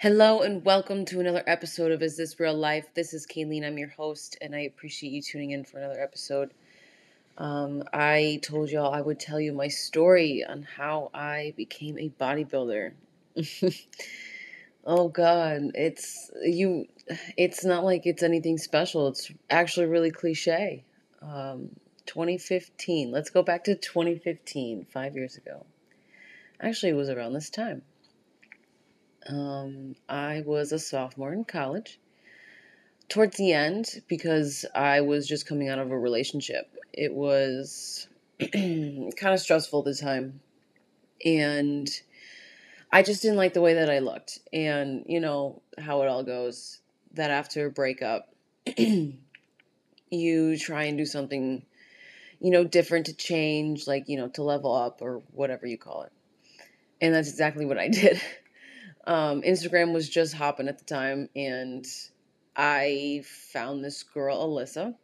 Hello and welcome to another episode of Is This Real Life? This is Kayleen. I'm your host, and I appreciate you tuning in for another episode. Um, I told y'all I would tell you my story on how I became a bodybuilder. oh God, it's you. It's not like it's anything special. It's actually really cliche. Um, 2015. Let's go back to 2015, five years ago. Actually, it was around this time. Um, I was a sophomore in college. Towards the end, because I was just coming out of a relationship, it was kind of stressful at the time. And I just didn't like the way that I looked. And you know how it all goes that after a breakup, you try and do something, you know, different to change, like, you know, to level up or whatever you call it. And that's exactly what I did. Um, Instagram was just hopping at the time, and I found this girl, Alyssa,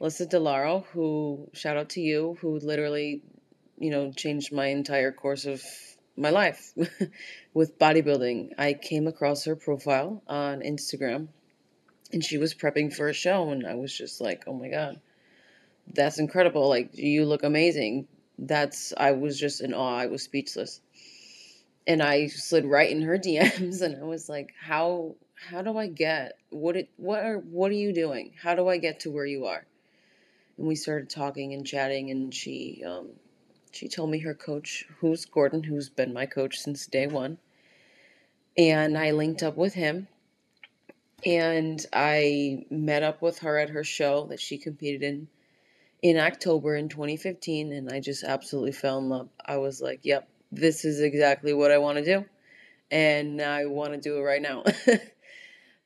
Alyssa Delaro, who, shout out to you, who literally, you know, changed my entire course of my life with bodybuilding. I came across her profile on Instagram, and she was prepping for a show, and I was just like, oh my God, that's incredible. Like, you look amazing. That's, I was just in awe. I was speechless and I slid right in her DMs and I was like, "How how do I get what it what are what are you doing? How do I get to where you are?" And we started talking and chatting, and she um, she told me her coach, who's Gordon, who's been my coach since day one, and I linked up with him. And I met up with her at her show that she competed in in October in 2015, and I just absolutely fell in love. I was like, "Yep, this is exactly what I want to do. And I want to do it right now.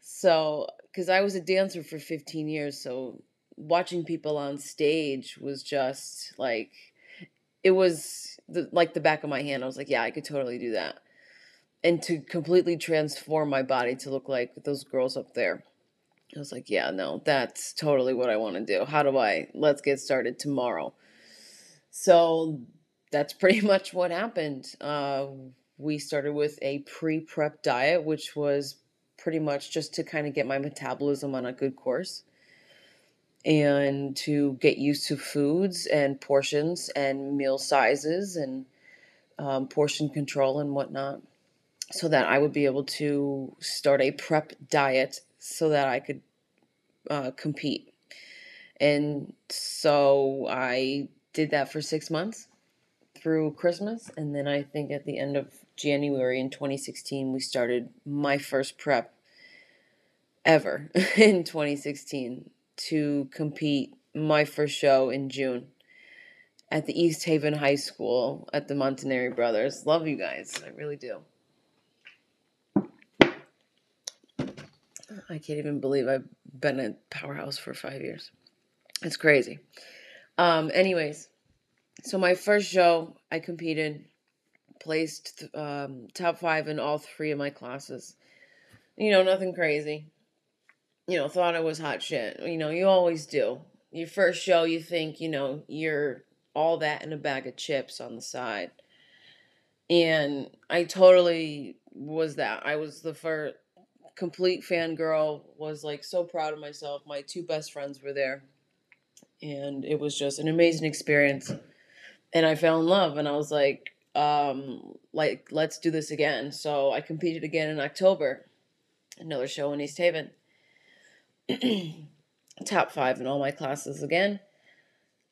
so, because I was a dancer for 15 years, so watching people on stage was just like, it was the, like the back of my hand. I was like, yeah, I could totally do that. And to completely transform my body to look like those girls up there. I was like, yeah, no, that's totally what I want to do. How do I? Let's get started tomorrow. So that's pretty much what happened. Uh, we started with a pre prep diet, which was pretty much just to kind of get my metabolism on a good course and to get used to foods and portions and meal sizes and um, portion control and whatnot so that I would be able to start a prep diet so that I could uh, compete. And so I did that for six months through Christmas, and then I think at the end of January in 2016, we started my first prep ever in 2016 to compete my first show in June at the East Haven High School at the Montanari Brothers. Love you guys. I really do. I can't even believe I've been at Powerhouse for five years. It's crazy. Um, anyways, so my first show, I competed, placed um, top five in all three of my classes. You know, nothing crazy. You know, thought I was hot shit. You know, you always do. Your first show, you think, you know, you're all that in a bag of chips on the side. And I totally was that. I was the first complete fangirl, was like so proud of myself. My two best friends were there. And it was just an amazing experience and I fell in love and I was like, um, like, let's do this again. So I competed again in October, another show in East Haven. Top five in all my classes again.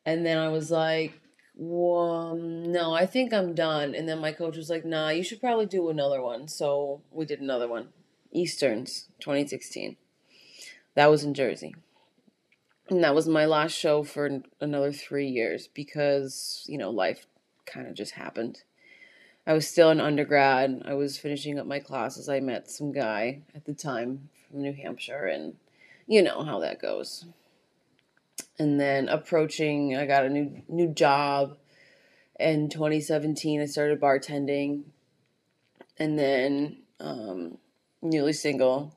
And then I was like, well, no, I think I'm done. And then my coach was like, nah, you should probably do another one. So we did another one. Easterns 2016. That was in Jersey. And that was my last show for another three years because, you know, life kind of just happened. I was still an undergrad. I was finishing up my classes. I met some guy at the time from New Hampshire, and you know how that goes. And then approaching, I got a new new job. In 2017, I started bartending, and then um, newly single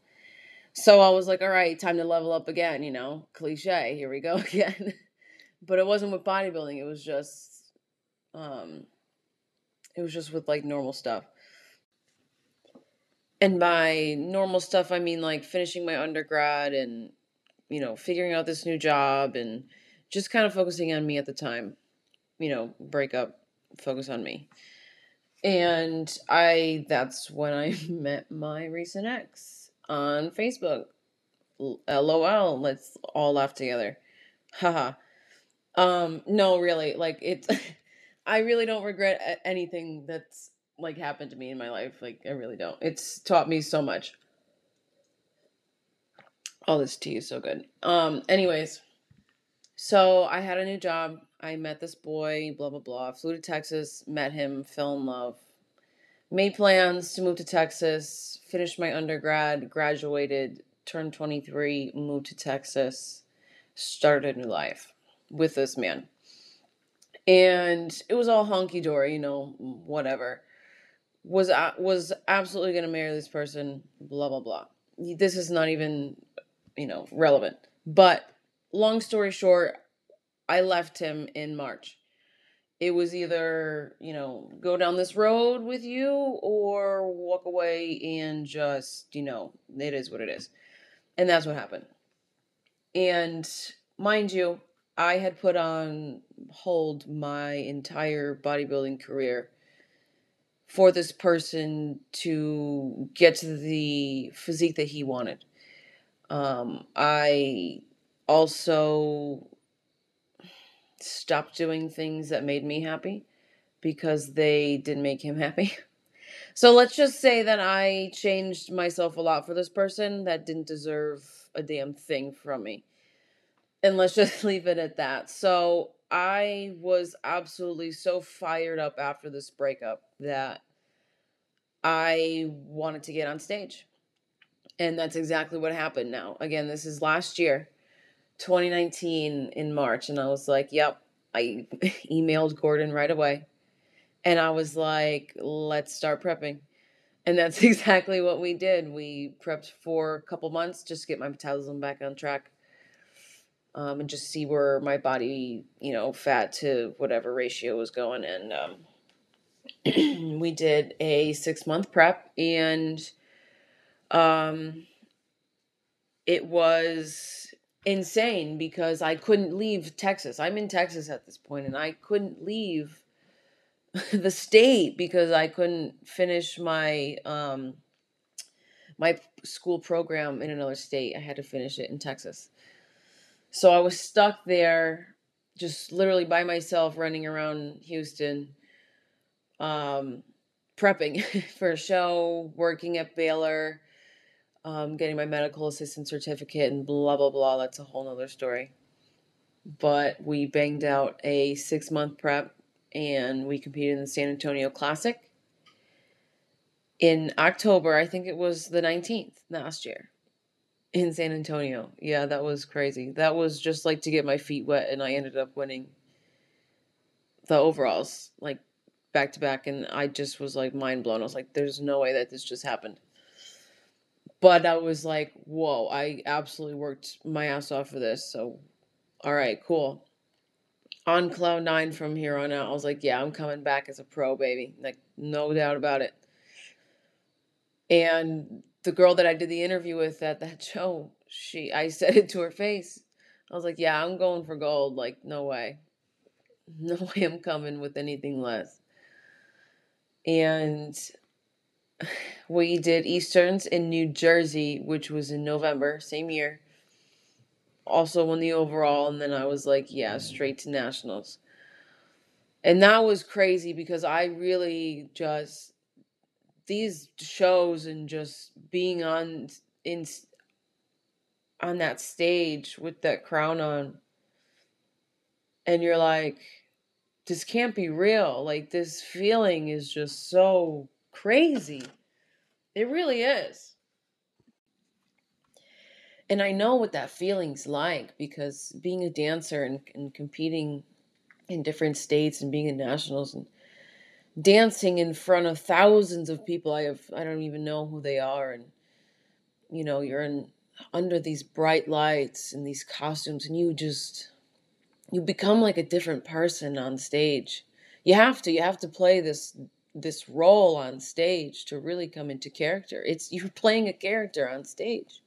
so I was like, all right, time to level up again, you know, cliche, here we go again. but it wasn't with bodybuilding, it was just um it was just with like normal stuff. and by normal stuff, I mean like finishing my undergrad and, you know, figuring out this new job and just kind of focusing on me at the time. You know, break up, focus on me. And I, that's when I met my recent ex on Facebook. LOL, let's all laugh together. Haha. um, no, really, like it's, I really don't regret anything that's like happened to me in my life. Like I really don't. It's taught me so much. All this tea is so good. Um, anyways, so I had a new job. I met this boy, blah blah blah. Flew to Texas, met him, fell in love. Made plans to move to Texas, finished my undergrad, graduated, turned 23, moved to Texas, started a new life with this man. And it was all honky dory, you know, whatever. Was I was absolutely going to marry this person blah blah blah. This is not even you know relevant. But long story short i left him in march it was either you know go down this road with you or walk away and just you know it is what it is and that's what happened and mind you i had put on hold my entire bodybuilding career for this person to get to the physique that he wanted. Um, I also stopped doing things that made me happy because they didn't make him happy. So let's just say that I changed myself a lot for this person that didn't deserve a damn thing from me. And let's just leave it at that. So I was absolutely so fired up after this breakup that I wanted to get on stage. And that's exactly what happened now. Again, this is last year, 2019 in March. And I was like, yep. I emailed Gordon right away. And I was like, let's start prepping. And that's exactly what we did. We prepped for a couple months just to get my metabolism back on track um, and just see where my body, you know, fat to whatever ratio was going. And um, we did a six month prep and um, it was insane because I couldn't leave Texas. I'm in Texas at this point and I couldn't leave the state because I couldn't finish my um, my school program in another state. I had to finish it in Texas. So I was stuck there, just literally by myself, running around Houston, um, prepping for a show, working at Baylor, um, getting my medical assistant certificate, and blah, blah, blah. That's a whole nother story. But we banged out a six month prep and we competed in the San Antonio Classic in October. I think it was the 19th last year in San Antonio. Yeah, that was crazy. That was just like to get my feet wet, and I ended up winning the overalls like back to back, and I just was like mind blown. I was like, "There's no way that this just happened." But I was like, "Whoa!" I absolutely worked my ass off for this. So, all right, cool. On cloud nine from here on out, I was like, "Yeah, I'm coming back as a pro, baby. Like, no doubt about it." And the girl that I did the interview with at that show, she I said it to her face. I was like, "Yeah, I'm going for gold. Like, no way, no way, I'm coming with anything less." And we did Easterns in New Jersey, which was in November, same year. Also won the overall, and then I was like, "Yeah, straight to nationals." And that was crazy because I really just these shows and just being on in on that stage with that crown on and you're like this can't be real like this feeling is just so crazy. It really is. And i know what that feeling's like because being a dancer and, and competing in different states and being in nationals and dancing in front of thousands of people I have I don't even know who they are. And you know you're in under these bright lights and these costumes and you just you become like a different person on stage. You have to you have to play this this role on stage to really come into character. It's you're playing a character on stage.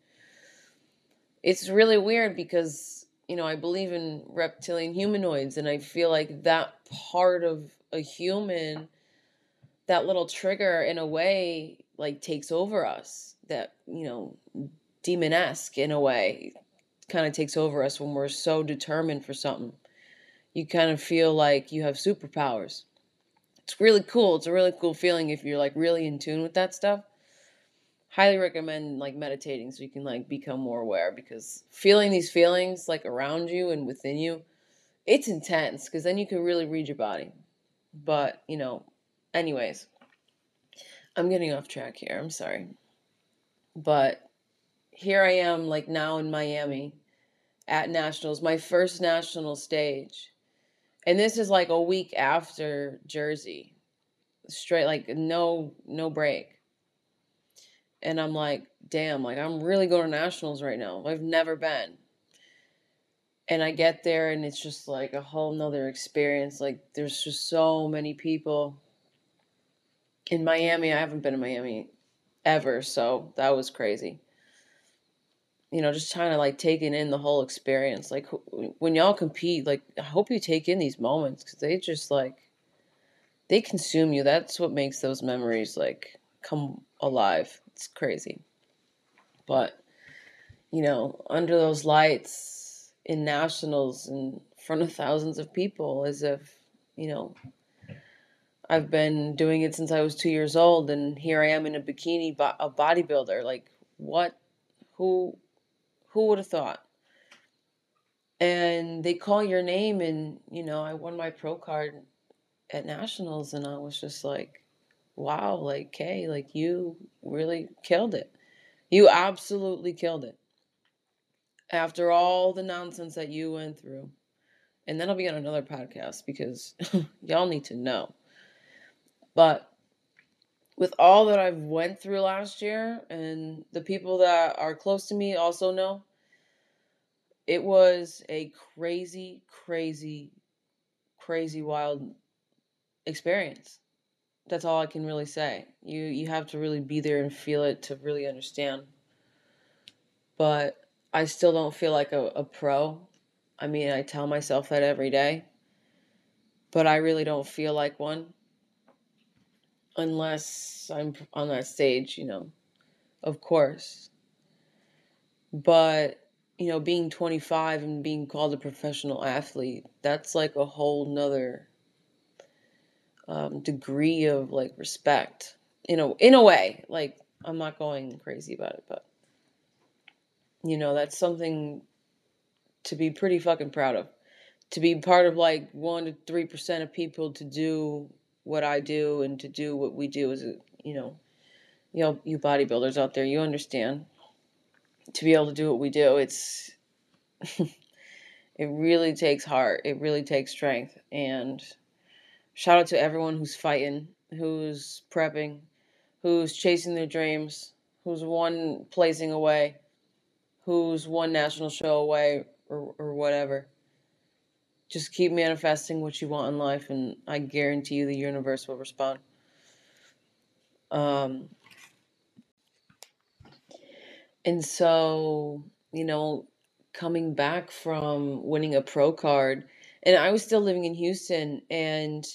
It's really weird because, you know, I believe in reptilian humanoids and I feel like that part of a human that little trigger in a way like takes over us that you know demon-esque in a way kind of takes over us when we're so determined for something you kind of feel like you have superpowers it's really cool it's a really cool feeling if you're like really in tune with that stuff highly recommend like meditating so you can like become more aware because feeling these feelings like around you and within you it's intense because then you can really read your body but you know anyways I'm getting off track here. I'm sorry. But here I am, like now in Miami at Nationals, my first national stage. And this is like a week after Jersey. Straight like no no break. And I'm like, damn, like I'm really going to nationals right now. I've never been. And I get there and it's just like a whole nother experience. Like there's just so many people in Miami. I haven't been in Miami ever, so that was crazy. You know, just trying to like taking in the whole experience. Like when y'all compete, like I hope you take in these moments because they just like they consume you. That's what makes those memories like come alive. It's crazy, but you know, under those lights in nationals in front of thousands of people, as if you know I've been doing it since I was two years old, and here I am in a bikini, bo- a bodybuilder. Like, what? Who? Who would have thought? And they call your name, and you know, I won my pro card at nationals, and I was just like, wow, like, Kay, like you really killed it. You absolutely killed it. After all the nonsense that you went through. And then I'll be on another podcast because y'all need to know but with all that I've went through last year and the people that are close to me also know, it was a crazy, crazy, crazy wild experience. That's all I can really say. You you have to really be there and feel it to really understand. But I still don't feel like a, a pro. I mean, I tell myself that every day. But I really don't feel like one unless I'm on that stage, you know, of course. But, you know, being 25 and being called a professional athlete, that's like a whole nother um, degree of like respect. You know, in a way, like I'm not going crazy about it, but you know, that's something to be pretty fucking proud of. To be part of like one to three percent of people to do what I do and to do what we do as a, you know, you know, you bodybuilders out there, you understand. To be able to do what we do, it's it really takes heart. It really takes strength. And shout out to everyone who's fighting, who's prepping, who's chasing their dreams, who's one placing away, who's one national show away or, or whatever just keep manifesting what you want in life, and I guarantee you the universe will respond. Um, and so, you know, coming back from winning a pro card, and I was still living in Houston, and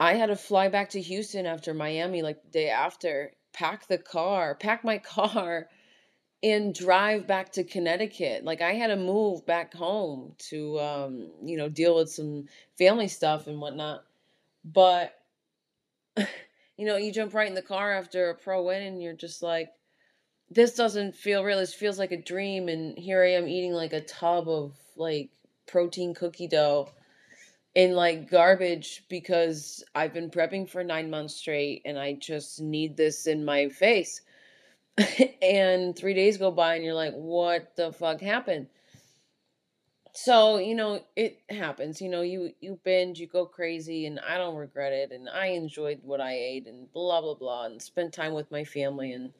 I had to fly back to Houston after Miami, like the day after, pack the car, pack my car and drive back to Connecticut. Like I had to move back home to um, you know, deal with some family stuff and whatnot. But you know, you jump right in the car after a pro win and you're just like, this doesn't feel real. This feels like a dream and here I am eating like a tub of like protein cookie dough in like garbage because I've been prepping for nine months straight and I just need this in my face and three days go by and you're like, what the fuck happened? So, you know, it happens. You know, you you binge, you go crazy, and I don't regret it. And I enjoyed what I ate and blah blah blah and spent time with my family and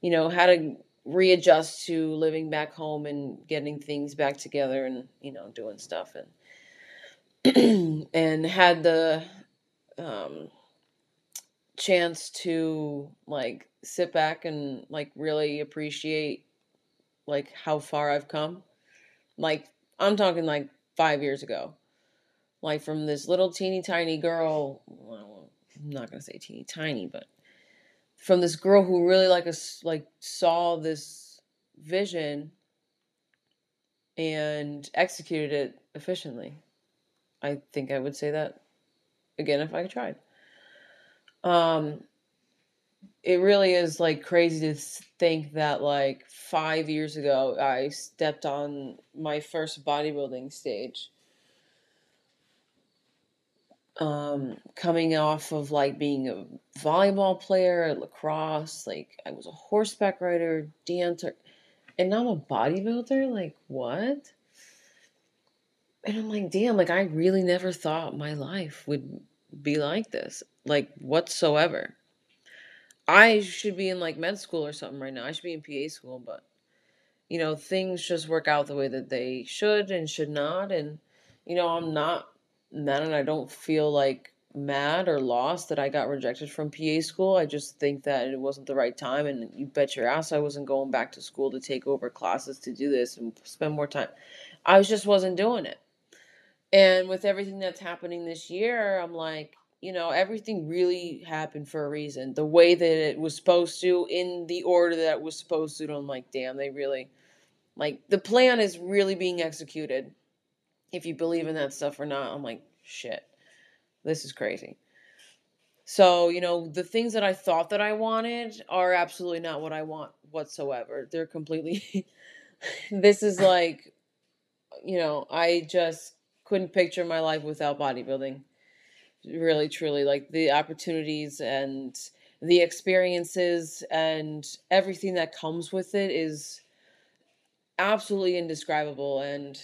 you know, how to readjust to living back home and getting things back together and, you know, doing stuff and and had the um chance to like sit back and like really appreciate like how far I've come. Like I'm talking like 5 years ago. Like from this little teeny tiny girl, well, I'm not going to say teeny tiny, but from this girl who really like us like saw this vision and executed it efficiently. I think I would say that again if I tried. Um it really is like crazy to think that like 5 years ago I stepped on my first bodybuilding stage. Um, coming off of like being a volleyball player, lacrosse, like I was a horseback rider, dancer, and now I'm a bodybuilder. Like, what? And I'm like, damn, like I really never thought my life would be like this, like whatsoever. I should be in like med school or something right now. I should be in PA school, but you know, things just work out the way that they should and should not. And, you know, I'm not mad and I don't feel like mad or lost that I got rejected from PA school. I just think that it wasn't the right time. And you bet your ass I wasn't going back to school to take over classes to do this and spend more time. I just wasn't doing it. And with everything that's happening this year, I'm like, you know, everything really happened for a reason. The way that it was supposed to, in the order that it was supposed to. I'm like, damn, they really, like, the plan is really being executed. If you believe in that stuff or not, I'm like, shit, this is crazy. So, you know, the things that I thought that I wanted are absolutely not what I want whatsoever. They're completely, this is like, you know, I just couldn't picture my life without bodybuilding. Really, truly, like the opportunities and the experiences and everything that comes with it is absolutely indescribable. And,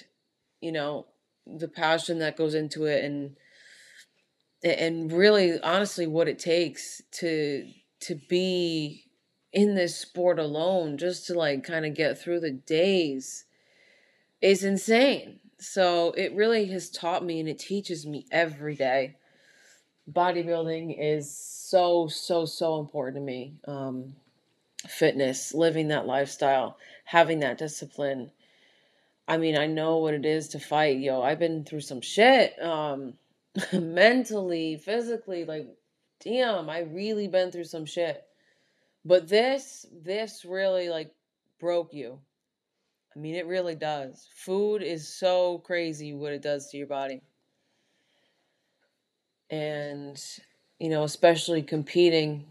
you know, the passion that goes into it and, and really honestly what it takes to to be in this sport alone just to like kind of get through the days is insane so it really has taught me and it teaches me every day. Bodybuilding is so, so, so important to me. Um, fitness, living that lifestyle, having that discipline. I mean, I know what it is to fight. Yo, I've been through some shit. Um, mentally, physically, like, damn, I really been through some shit. But this, this really like broke you. I mean, it really does. Food is so crazy what it does to your body. And, you know, especially competing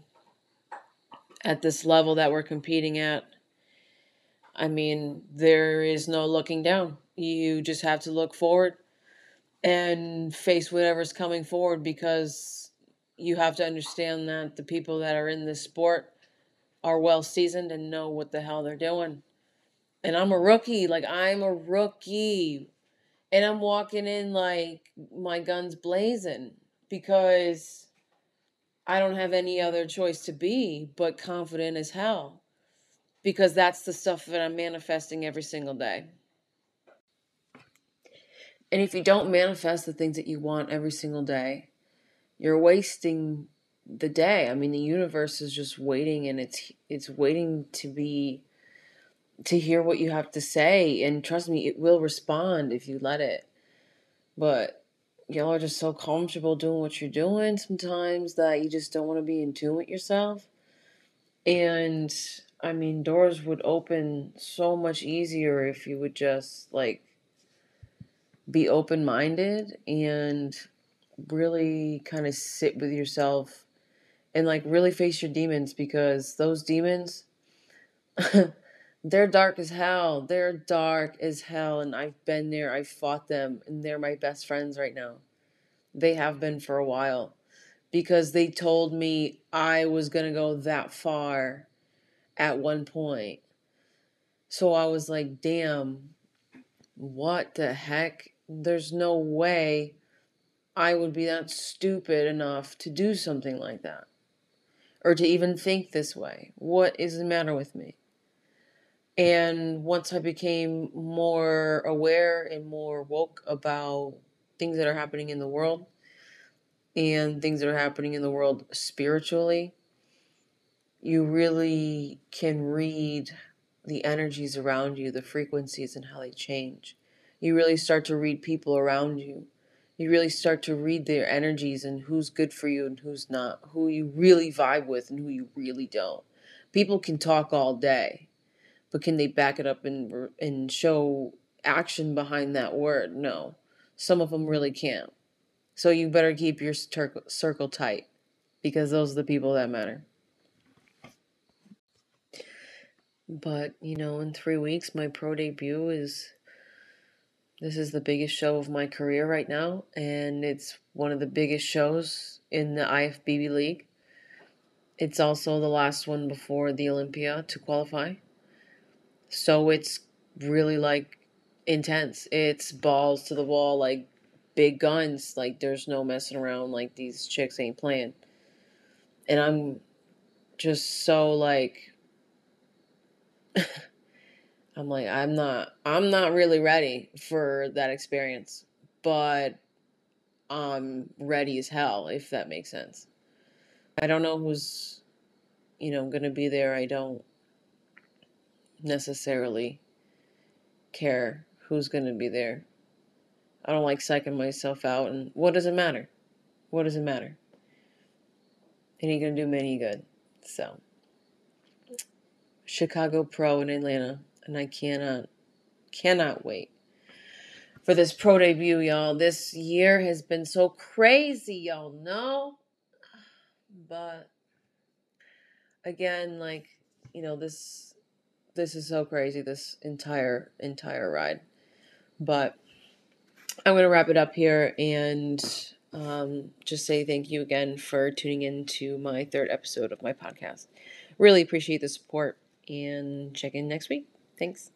at this level that we're competing at. I mean, there is no looking down. You just have to look forward and face whatever's coming forward because you have to understand that the people that are in this sport are well seasoned and know what the hell they're doing and I'm a rookie. Like I'm a rookie. And I'm walking in like my guns blazing because I don't have any other choice to be but confident as hell. Because that's the stuff that I'm manifesting every single day. And if you don't manifest the things that you want every single day, you're wasting the day. I mean, the universe is just waiting and it's it's waiting to be to hear what you have to say and trust me it will respond if you let it but y'all are just so comfortable doing what you're doing sometimes that you just don't want to be in tune with yourself and i mean doors would open so much easier if you would just like be open minded and really kind of sit with yourself and like really face your demons because those demons They're dark as hell. They're dark as hell. And I've been there. I've fought them. And they're my best friends right now. They have been for a while. Because they told me I was going to go that far at one point. So I was like, damn, what the heck? There's no way I would be that stupid enough to do something like that. Or to even think this way. What is the matter with me? And once I became more aware and more woke about things that are happening in the world, and things that are happening in the world spiritually, you really can read the energies around you, the frequencies, and how they change. You really start to read people around you. You really start to read their energies and who's good for you and who's not, who you really vibe with and who you really don't. People can talk all day, but can they back it up and and show action behind that word? No. Some of them really can't. So you better keep your circle tight because those are the people that matter. But, you know, in three weeks, my pro debut is. This is the biggest show of my career right now, and it's one of the biggest shows in the IFBB League. It's also the last one before the Olympia to qualify. So it's really like intense. It's balls to the wall, like big guns. Like there's no messing around. Like these chicks ain't playing. And I'm just so like I'm like I'm not I'm not really ready for that experience, but I'm ready as hell if that makes sense. I don't know who's you know going to be there. I don't necessarily care who's going to be there. I don't like psyching myself out. And what does it matter? What does it matter? It ain't going to do me any good. So, Chicago Pro in Atlanta. And I cannot, cannot wait for this pro debut, y'all. This year has been so crazy, y'all know. But again, like, you know, this this is so crazy, this entire entire ride. But I'm going to wrap it up here and um, just say thank you again for tuning in to my third episode of my podcast. Really appreciate the support and check in next week. Thanks.